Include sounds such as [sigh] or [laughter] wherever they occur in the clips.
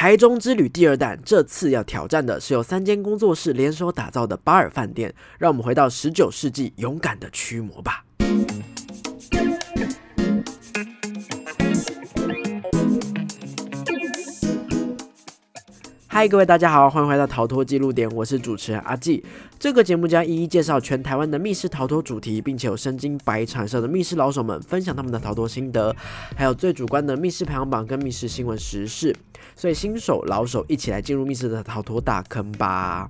台中之旅第二弹，这次要挑战的是由三间工作室联手打造的巴尔饭店。让我们回到十九世纪，勇敢的驱魔吧。嗨，各位大家好，欢迎回到逃脱记录点，我是主持人阿纪。这个节目将一一介绍全台湾的密室逃脱主题，并且有身经百场社的密室老手们分享他们的逃脱心得，还有最主观的密室排行榜跟密室新闻时事。所以新手老手一起来进入密室的逃脱大坑吧。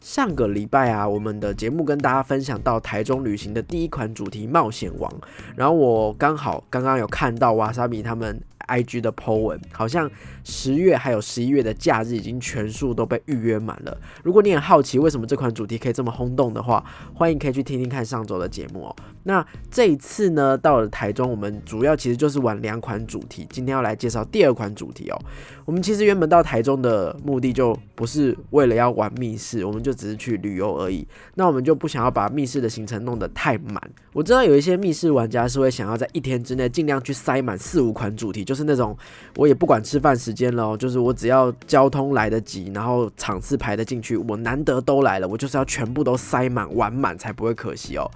上个礼拜啊，我们的节目跟大家分享到台中旅行的第一款主题冒险王，然后我刚好刚刚有看到瓦萨比他们。I G 的 po 文好像十月还有十一月的假日已经全数都被预约满了。如果你很好奇为什么这款主题可以这么轰动的话，欢迎可以去听听看上周的节目哦。那这一次呢，到了台中，我们主要其实就是玩两款主题。今天要来介绍第二款主题哦。我们其实原本到台中的目的就不是为了要玩密室，我们就只是去旅游而已。那我们就不想要把密室的行程弄得太满。我知道有一些密室玩家是会想要在一天之内尽量去塞满四五款主题，就。是那种我也不管吃饭时间了，就是我只要交通来得及，然后场次排得进去，我难得都来了，我就是要全部都塞满玩满才不会可惜哦。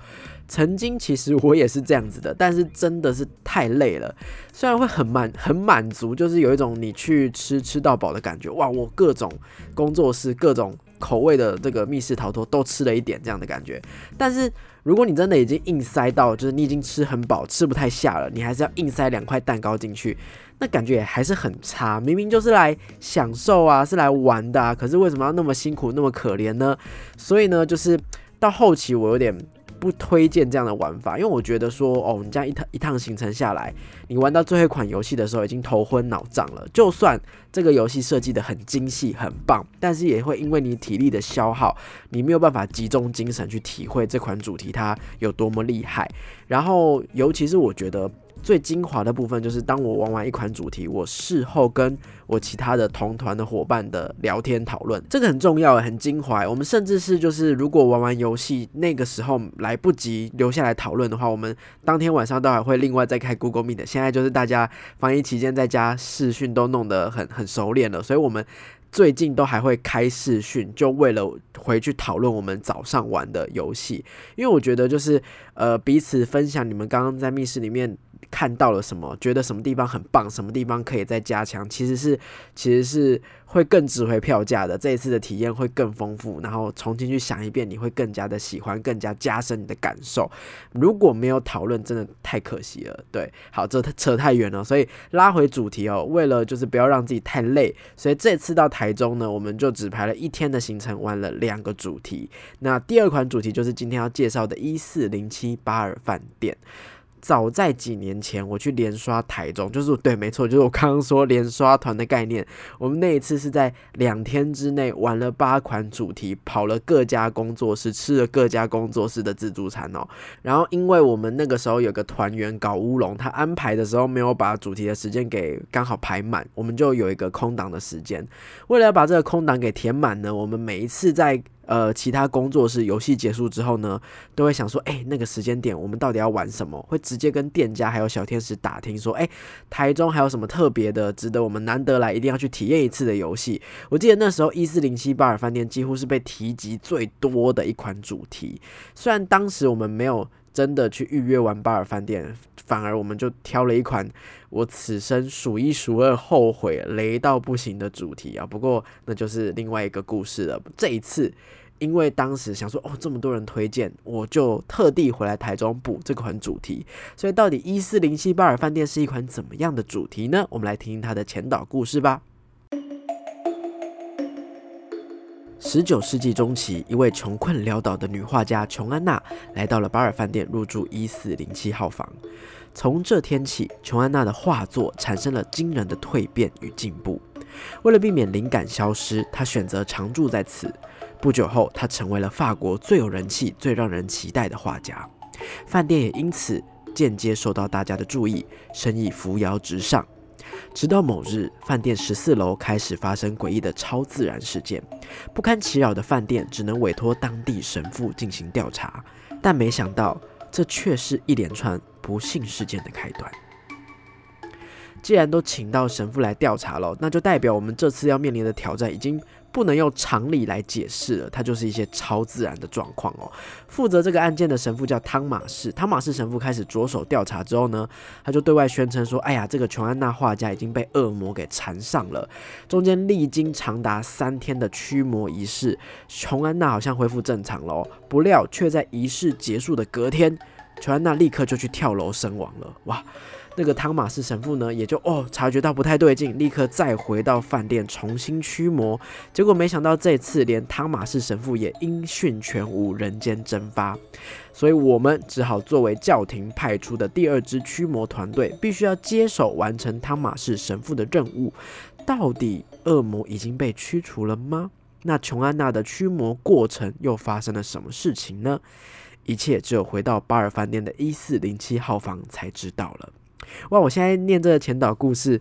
曾经其实我也是这样子的，但是真的是太累了。虽然会很满很满足，就是有一种你去吃吃到饱的感觉，哇！我各种工作室各种口味的这个密室逃脱都吃了一点这样的感觉，但是。如果你真的已经硬塞到，就是你已经吃很饱，吃不太下了，你还是要硬塞两块蛋糕进去，那感觉也还是很差。明明就是来享受啊，是来玩的，可是为什么要那么辛苦，那么可怜呢？所以呢，就是到后期我有点。不推荐这样的玩法，因为我觉得说，哦，你这样一趟一趟行程下来，你玩到最后一款游戏的时候已经头昏脑胀了。就算这个游戏设计的很精细、很棒，但是也会因为你体力的消耗，你没有办法集中精神去体会这款主题它有多么厉害。然后，尤其是我觉得。最精华的部分就是，当我玩完一款主题，我事后跟我其他的同团的伙伴的聊天讨论，这个很重要，很精华。我们甚至是就是，如果玩完游戏那个时候来不及留下来讨论的话，我们当天晚上都还会另外再开 Google Meet。现在就是大家防疫期间在家视讯都弄得很很熟练了，所以我们最近都还会开视讯，就为了回去讨论我们早上玩的游戏。因为我觉得就是呃彼此分享你们刚刚在密室里面。看到了什么？觉得什么地方很棒？什么地方可以再加强？其实是，其实是会更值回票价的。这一次的体验会更丰富，然后重新去想一遍，你会更加的喜欢，更加加深你的感受。如果没有讨论，真的太可惜了。对，好，这扯太远了，所以拉回主题哦。为了就是不要让自己太累，所以这次到台中呢，我们就只排了一天的行程，玩了两个主题。那第二款主题就是今天要介绍的一四零七八二饭店。早在几年前，我去连刷台中，就是对，没错，就是我刚刚说连刷团的概念。我们那一次是在两天之内玩了八款主题，跑了各家工作室，吃了各家工作室的自助餐哦。然后，因为我们那个时候有个团员搞乌龙，他安排的时候没有把主题的时间给刚好排满，我们就有一个空档的时间。为了把这个空档给填满呢，我们每一次在呃，其他工作室游戏结束之后呢，都会想说，哎，那个时间点我们到底要玩什么？会直接跟店家还有小天使打听说，哎，台中还有什么特别的、值得我们难得来一定要去体验一次的游戏？我记得那时候一四零七巴尔饭店几乎是被提及最多的一款主题，虽然当时我们没有。真的去预约完巴尔饭店，反而我们就挑了一款我此生数一数二后悔雷到不行的主题啊！不过那就是另外一个故事了。这一次，因为当时想说哦，这么多人推荐，我就特地回来台中补这款主题。所以，到底一四零七巴尔饭店是一款怎么样的主题呢？我们来听听它的前导故事吧。十九世纪中期，一位穷困潦倒的女画家琼安娜来到了巴尔饭店入住一四零七号房。从这天起，琼安娜的画作产生了惊人的蜕变与进步。为了避免灵感消失，她选择常住在此。不久后，她成为了法国最有人气、最让人期待的画家。饭店也因此间接受到大家的注意，生意扶摇直上。直到某日，饭店十四楼开始发生诡异的超自然事件，不堪其扰的饭店只能委托当地神父进行调查。但没想到，这却是一连串不幸事件的开端。既然都请到神父来调查了，那就代表我们这次要面临的挑战已经。不能用常理来解释了，它就是一些超自然的状况哦。负责这个案件的神父叫汤马士，汤马士神父开始着手调查之后呢，他就对外宣称说：“哎呀，这个琼安娜画家已经被恶魔给缠上了。”中间历经长达三天的驱魔仪式，琼安娜好像恢复正常了哦，不料却在仪式结束的隔天，琼安娜立刻就去跳楼身亡了。哇！那个汤马士神父呢，也就哦察觉到不太对劲，立刻再回到饭店重新驱魔。结果没想到这次连汤马士神父也音讯全无，人间蒸发。所以我们只好作为教廷派出的第二支驱魔团队，必须要接手完成汤马士神父的任务。到底恶魔已经被驱除了吗？那琼安娜的驱魔过程又发生了什么事情呢？一切只有回到巴尔饭店的一四零七号房才知道了。哇！我现在念这个前导故事，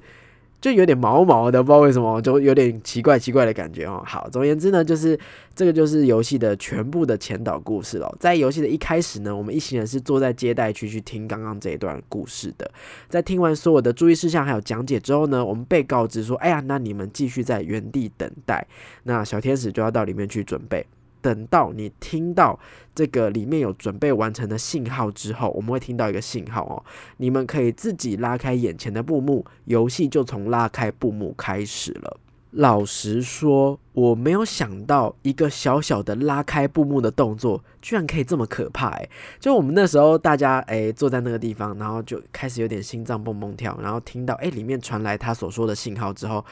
就有点毛毛的，不知道为什么，就有点奇怪奇怪的感觉哦。好，总而言之呢，就是这个就是游戏的全部的前导故事了。在游戏的一开始呢，我们一行人是坐在接待区去听刚刚这一段故事的。在听完所有的注意事项还有讲解之后呢，我们被告知说：“哎呀，那你们继续在原地等待。”那小天使就要到里面去准备。等到你听到这个里面有准备完成的信号之后，我们会听到一个信号哦，你们可以自己拉开眼前的布幕，游戏就从拉开布幕开始了。老实说，我没有想到一个小小的拉开布幕的动作，居然可以这么可怕诶，就我们那时候大家诶坐在那个地方，然后就开始有点心脏蹦蹦跳，然后听到诶里面传来他所说的信号之后。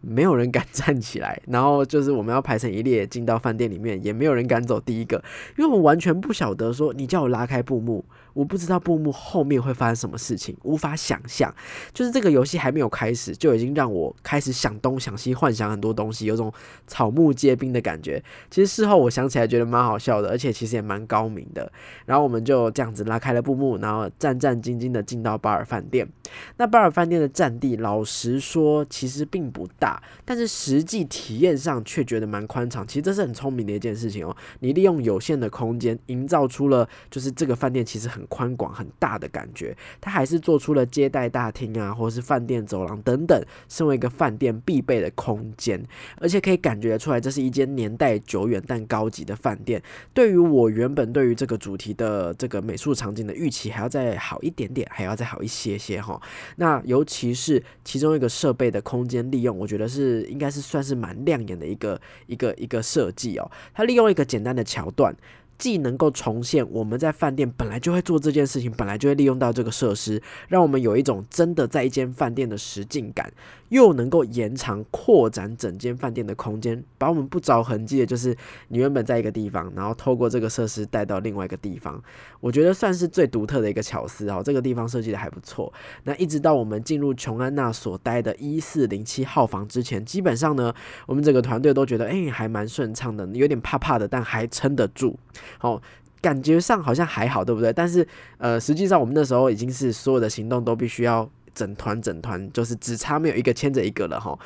没有人敢站起来，然后就是我们要排成一列进到饭店里面，也没有人敢走第一个，因为我们完全不晓得说你叫我拉开布幕。我不知道布幕后面会发生什么事情，无法想象。就是这个游戏还没有开始，就已经让我开始想东想西，幻想很多东西，有种草木皆兵的感觉。其实事后我想起来，觉得蛮好笑的，而且其实也蛮高明的。然后我们就这样子拉开了布幕，然后战战兢兢的进到巴尔饭店。那巴尔饭店的占地，老实说其实并不大，但是实际体验上却觉得蛮宽敞。其实这是很聪明的一件事情哦。你利用有限的空间，营造出了就是这个饭店其实很。很宽广很大的感觉，它还是做出了接待大厅啊，或者是饭店走廊等等，身为一个饭店必备的空间，而且可以感觉出来，这是一间年代久远但高级的饭店。对于我原本对于这个主题的这个美术场景的预期，还要再好一点点，还要再好一些些哈。那尤其是其中一个设备的空间利用，我觉得是应该是算是蛮亮眼的一个一个一个设计哦。它利用一个简单的桥段。既能够重现我们在饭店本来就会做这件事情，本来就会利用到这个设施，让我们有一种真的在一间饭店的实境感。又能够延长、扩展整间饭店的空间，把我们不着痕迹的，就是你原本在一个地方，然后透过这个设施带到另外一个地方。我觉得算是最独特的一个巧思哦，这个地方设计的还不错。那一直到我们进入琼安娜所待的一四零七号房之前，基本上呢，我们整个团队都觉得，哎，还蛮顺畅的，有点怕怕的，但还撑得住。好，感觉上好像还好，对不对？但是，呃，实际上我们那时候已经是所有的行动都必须要。整团整团就是只差没有一个牵着一个了哈，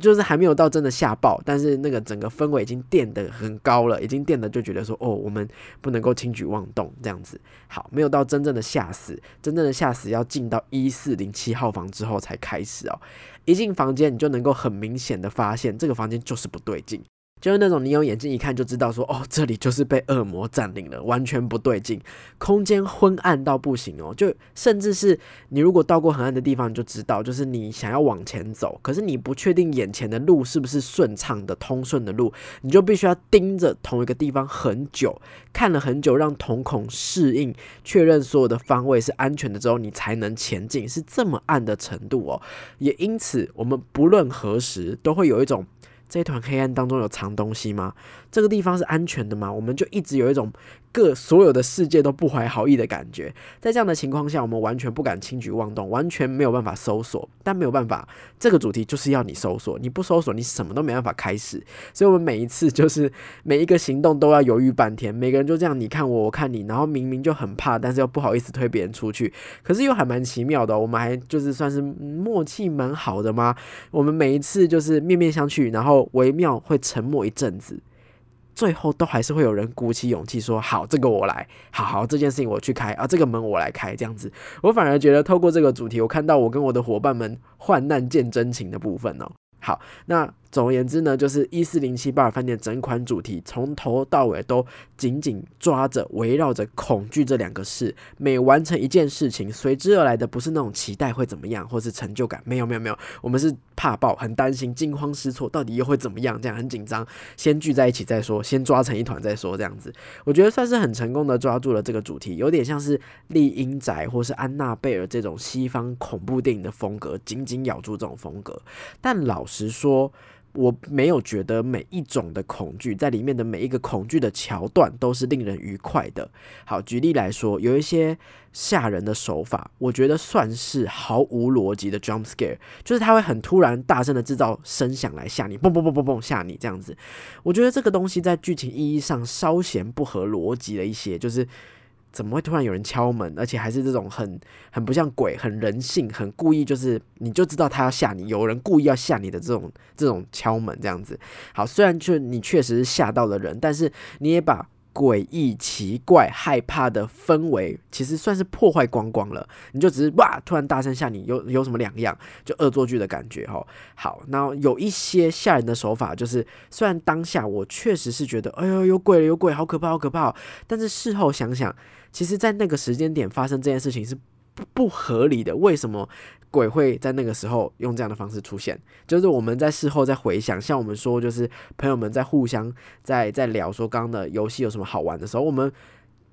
就是还没有到真的吓爆，但是那个整个氛围已经垫得很高了，已经垫的就觉得说哦，我们不能够轻举妄动这样子。好，没有到真正的吓死，真正的吓死要进到一四零七号房之后才开始哦。一进房间，你就能够很明显的发现这个房间就是不对劲。就是那种你用眼睛一看就知道，说哦，这里就是被恶魔占领了，完全不对劲，空间昏暗到不行哦，就甚至是你如果到过很暗的地方，你就知道，就是你想要往前走，可是你不确定眼前的路是不是顺畅的、通顺的路，你就必须要盯着同一个地方很久，看了很久，让瞳孔适应，确认所有的方位是安全的之后，你才能前进，是这么暗的程度哦。也因此，我们不论何时都会有一种。这团黑暗当中有藏东西吗？这个地方是安全的吗？我们就一直有一种。各所有的世界都不怀好意的感觉，在这样的情况下，我们完全不敢轻举妄动，完全没有办法搜索。但没有办法，这个主题就是要你搜索，你不搜索，你什么都没办法开始。所以，我们每一次就是每一个行动都要犹豫半天。每个人就这样，你看我，我看你，然后明明就很怕，但是又不好意思推别人出去。可是又还蛮奇妙的，我们还就是算是默契蛮好的吗？我们每一次就是面面相觑，然后微妙会沉默一阵子。最后都还是会有人鼓起勇气说：“好，这个我来，好好这件事情我去开啊，这个门我来开。”这样子，我反而觉得透过这个主题，我看到我跟我的伙伴们患难见真情的部分哦。好，那总而言之呢，就是一四零七巴尔饭店整款主题从头到尾都紧紧抓着围绕着恐惧这两个事。每完成一件事情，随之而来的不是那种期待会怎么样，或是成就感，没有没有没有，我们是怕爆，很担心，惊慌失措，到底又会怎么样？这样很紧张，先聚在一起再说，先抓成一团再说，这样子，我觉得算是很成功的抓住了这个主题，有点像是丽英宅或是安娜贝尔这种西方恐怖电影的风格，紧紧咬住这种风格。但老实说，我没有觉得每一种的恐惧在里面的每一个恐惧的桥段都是令人愉快的。好，举例来说，有一些吓人的手法，我觉得算是毫无逻辑的 jump scare，就是他会很突然大声的制造声响来吓你，嘣嘣嘣嘣嘣吓你这样子。我觉得这个东西在剧情意义上稍显不合逻辑了一些，就是。怎么会突然有人敲门，而且还是这种很很不像鬼、很人性、很故意，就是你就知道他要吓你，有人故意要吓你的这种这种敲门这样子。好，虽然就你确实是吓到了人，但是你也把。诡异、奇怪、害怕的氛围，其实算是破坏光光了。你就只是哇，突然大声吓你，有有什么两样？就恶作剧的感觉哈。好，那有一些吓人的手法，就是虽然当下我确实是觉得，哎呦，有鬼了，有鬼，好可怕，好可怕。但是事后想想，其实在那个时间点发生这件事情是不不合理的。为什么？鬼会在那个时候用这样的方式出现，就是我们在事后再回想，像我们说，就是朋友们在互相在在聊说刚刚的游戏有什么好玩的时候，我们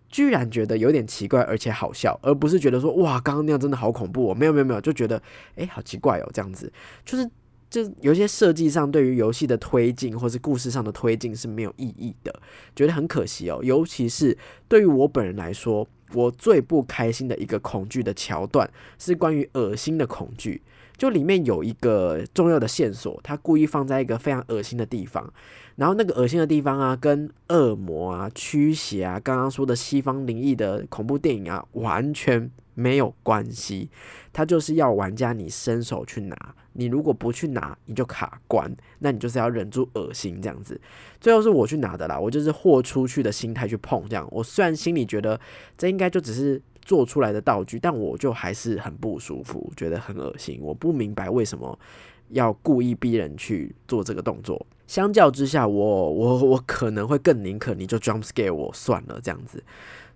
居然觉得有点奇怪，而且好笑，而不是觉得说哇，刚刚那样真的好恐怖哦，没有没有没有，就觉得哎，好奇怪哦，这样子，就是就有些设计上对于游戏的推进或是故事上的推进是没有意义的，觉得很可惜哦，尤其是对于我本人来说。我最不开心的一个恐惧的桥段是关于恶心的恐惧，就里面有一个重要的线索，他故意放在一个非常恶心的地方，然后那个恶心的地方啊，跟恶魔啊、驱邪啊、刚刚说的西方灵异的恐怖电影啊，完全没有关系，他就是要玩家你伸手去拿。你如果不去拿，你就卡关，那你就是要忍住恶心这样子。最后是我去拿的啦，我就是豁出去的心态去碰这样。我虽然心里觉得这应该就只是做出来的道具，但我就还是很不舒服，觉得很恶心。我不明白为什么要故意逼人去做这个动作。相较之下，我我我可能会更宁可你就 jump scare 我算了这样子。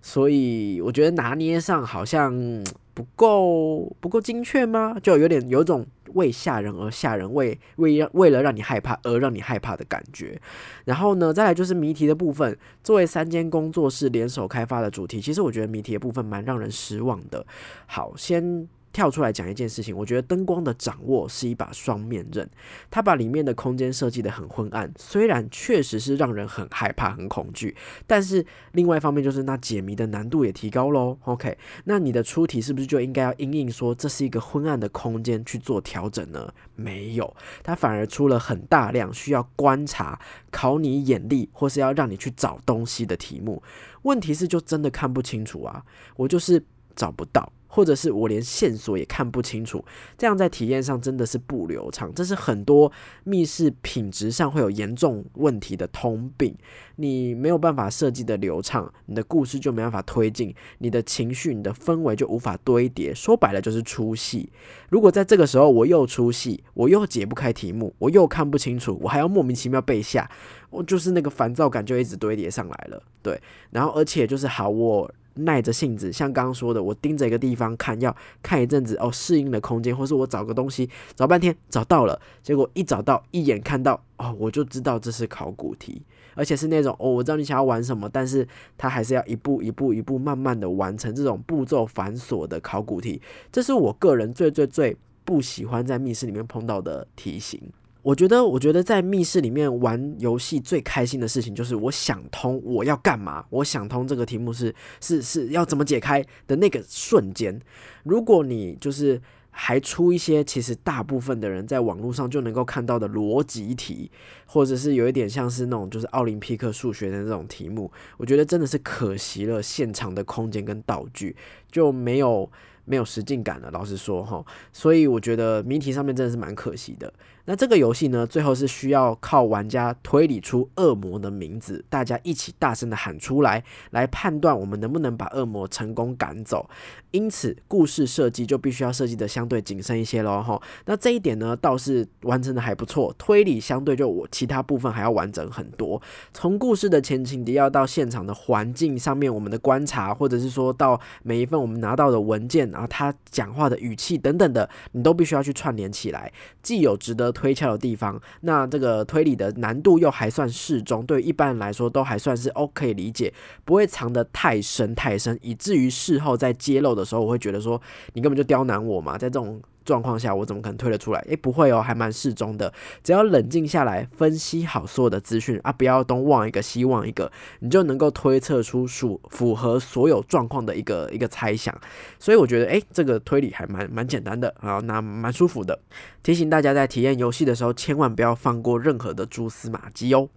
所以我觉得拿捏上好像 [tsk] 不够不够精确吗？就有点有种。为吓人而吓人，为为为了让你害怕而让你害怕的感觉。然后呢，再来就是谜题的部分。作为三间工作室联手开发的主题，其实我觉得谜题的部分蛮让人失望的。好，先。跳出来讲一件事情，我觉得灯光的掌握是一把双面刃，它把里面的空间设计的很昏暗，虽然确实是让人很害怕、很恐惧，但是另外一方面就是那解谜的难度也提高喽。OK，那你的出题是不是就应该要因应说这是一个昏暗的空间去做调整呢？没有，它反而出了很大量需要观察、考你眼力，或是要让你去找东西的题目。问题是就真的看不清楚啊，我就是找不到。或者是我连线索也看不清楚，这样在体验上真的是不流畅。这是很多密室品质上会有严重问题的通病。你没有办法设计的流畅，你的故事就没办法推进，你的情绪、你的氛围就无法堆叠。说白了就是出戏。如果在这个时候我又出戏，我又解不开题目，我又看不清楚，我还要莫名其妙被吓，我就是那个烦躁感就一直堆叠上来了。对，然后而且就是好我。耐着性子，像刚刚说的，我盯着一个地方看，要看一阵子哦，适应了空间，或是我找个东西找半天找到了，结果一找到，一眼看到哦，我就知道这是考古题，而且是那种哦，我知道你想要玩什么，但是它还是要一步一步一步慢慢的完成这种步骤繁琐的考古题，这是我个人最最最不喜欢在密室里面碰到的题型。我觉得，我觉得在密室里面玩游戏最开心的事情，就是我想通我要干嘛，我想通这个题目是是是要怎么解开的那个瞬间。如果你就是还出一些其实大部分的人在网络上就能够看到的逻辑题，或者是有一点像是那种就是奥林匹克数学的那种题目，我觉得真的是可惜了现场的空间跟道具就没有。没有实境感了，老实说哈，所以我觉得谜题上面真的是蛮可惜的。那这个游戏呢，最后是需要靠玩家推理出恶魔的名字，大家一起大声的喊出来，来判断我们能不能把恶魔成功赶走。因此，故事设计就必须要设计的相对谨慎一些喽，哈。那这一点呢，倒是完成的还不错。推理相对就我其他部分还要完整很多。从故事的前情提要到现场的环境上面，我们的观察，或者是说到每一份我们拿到的文件，然后他讲话的语气等等的，你都必须要去串联起来，既有值得推敲的地方，那这个推理的难度又还算适中，对一般人来说都还算是 OK 理解，不会藏得太深太深，以至于事后在揭露的。时候我会觉得说你根本就刁难我嘛，在这种状况下我怎么可能推得出来？诶，不会哦，还蛮适中的。只要冷静下来，分析好所有的资讯啊，不要东望一个西望一个，你就能够推测出属符合所有状况的一个一个猜想。所以我觉得诶，这个推理还蛮蛮简单的啊，那蛮舒服的。提醒大家在体验游戏的时候，千万不要放过任何的蛛丝马迹哦。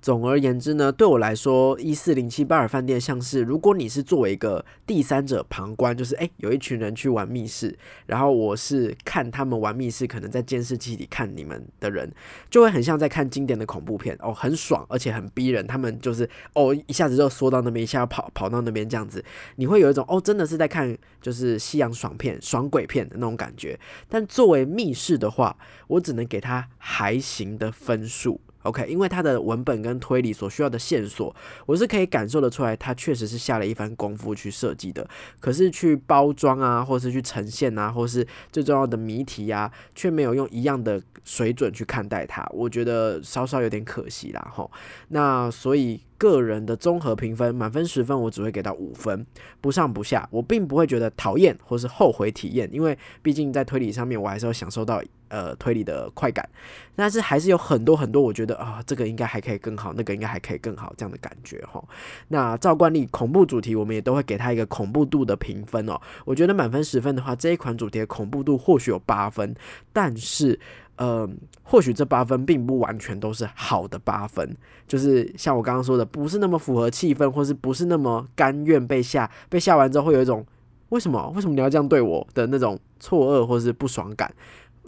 总而言之呢，对我来说，一四零七巴尔饭店像是，如果你是作为一个第三者旁观，就是诶，有一群人去玩密室，然后我是看他们玩密室，可能在监视器里看你们的人，就会很像在看经典的恐怖片哦，很爽，而且很逼人。他们就是哦，一下子就缩到那边，一下跑跑到那边这样子，你会有一种哦，真的是在看就是西洋爽片、爽鬼片的那种感觉。但作为密室的话，我只能给他还行的分数。OK，因为它的文本跟推理所需要的线索，我是可以感受得出来，它确实是下了一番功夫去设计的。可是去包装啊，或是去呈现啊，或是最重要的谜题啊，却没有用一样的水准去看待它，我觉得稍稍有点可惜啦。吼，那所以。个人的综合评分，满分十分，我只会给到五分，不上不下。我并不会觉得讨厌或是后悔体验，因为毕竟在推理上面，我还是要享受到呃推理的快感。但是还是有很多很多，我觉得啊，这个应该还可以更好，那个应该还可以更好这样的感觉哈。那照惯例，恐怖主题我们也都会给他一个恐怖度的评分哦。我觉得满分十分的话，这一款主题的恐怖度或许有八分，但是。呃，或许这八分并不完全都是好的八分，就是像我刚刚说的，不是那么符合气氛，或是不是那么甘愿被吓，被吓完之后会有一种为什么为什么你要这样对我的那种错愕或是不爽感，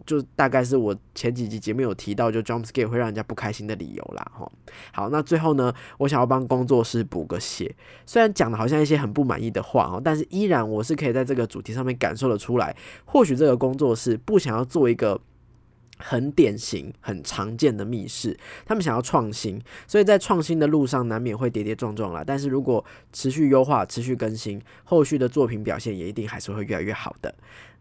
就大概是我前几集节目有提到，就 jump scare 会让人家不开心的理由啦。哈，好，那最后呢，我想要帮工作室补个血，虽然讲的好像一些很不满意的话哦，但是依然我是可以在这个主题上面感受得出来，或许这个工作室不想要做一个。很典型、很常见的密室，他们想要创新，所以在创新的路上难免会跌跌撞撞啦。但是如果持续优化、持续更新，后续的作品表现也一定还是会越来越好的。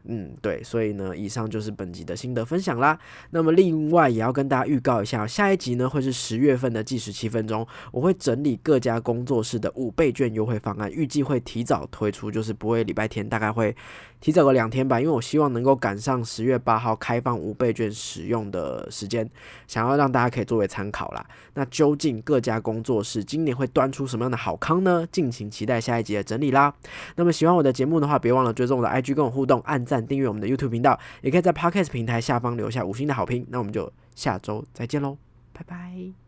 嗯，对，所以呢，以上就是本集的心得分享啦。那么另外也要跟大家预告一下，下一集呢会是十月份的计时七分钟，我会整理各家工作室的五倍券优惠方案，预计会提早推出，就是不会礼拜天，大概会提早个两天吧，因为我希望能够赶上十月八号开放五倍券使用的时间，想要让大家可以作为参考啦。那究竟各家工作室今年会端出什么样的好康呢？敬请期待下一集的整理啦。那么喜欢我的节目的话，别忘了追踪我的 IG 跟我互动，按赞订阅我们的 YouTube 频道，也可以在 Podcast 平台下方留下五星的好评。那我们就下周再见喽，拜拜。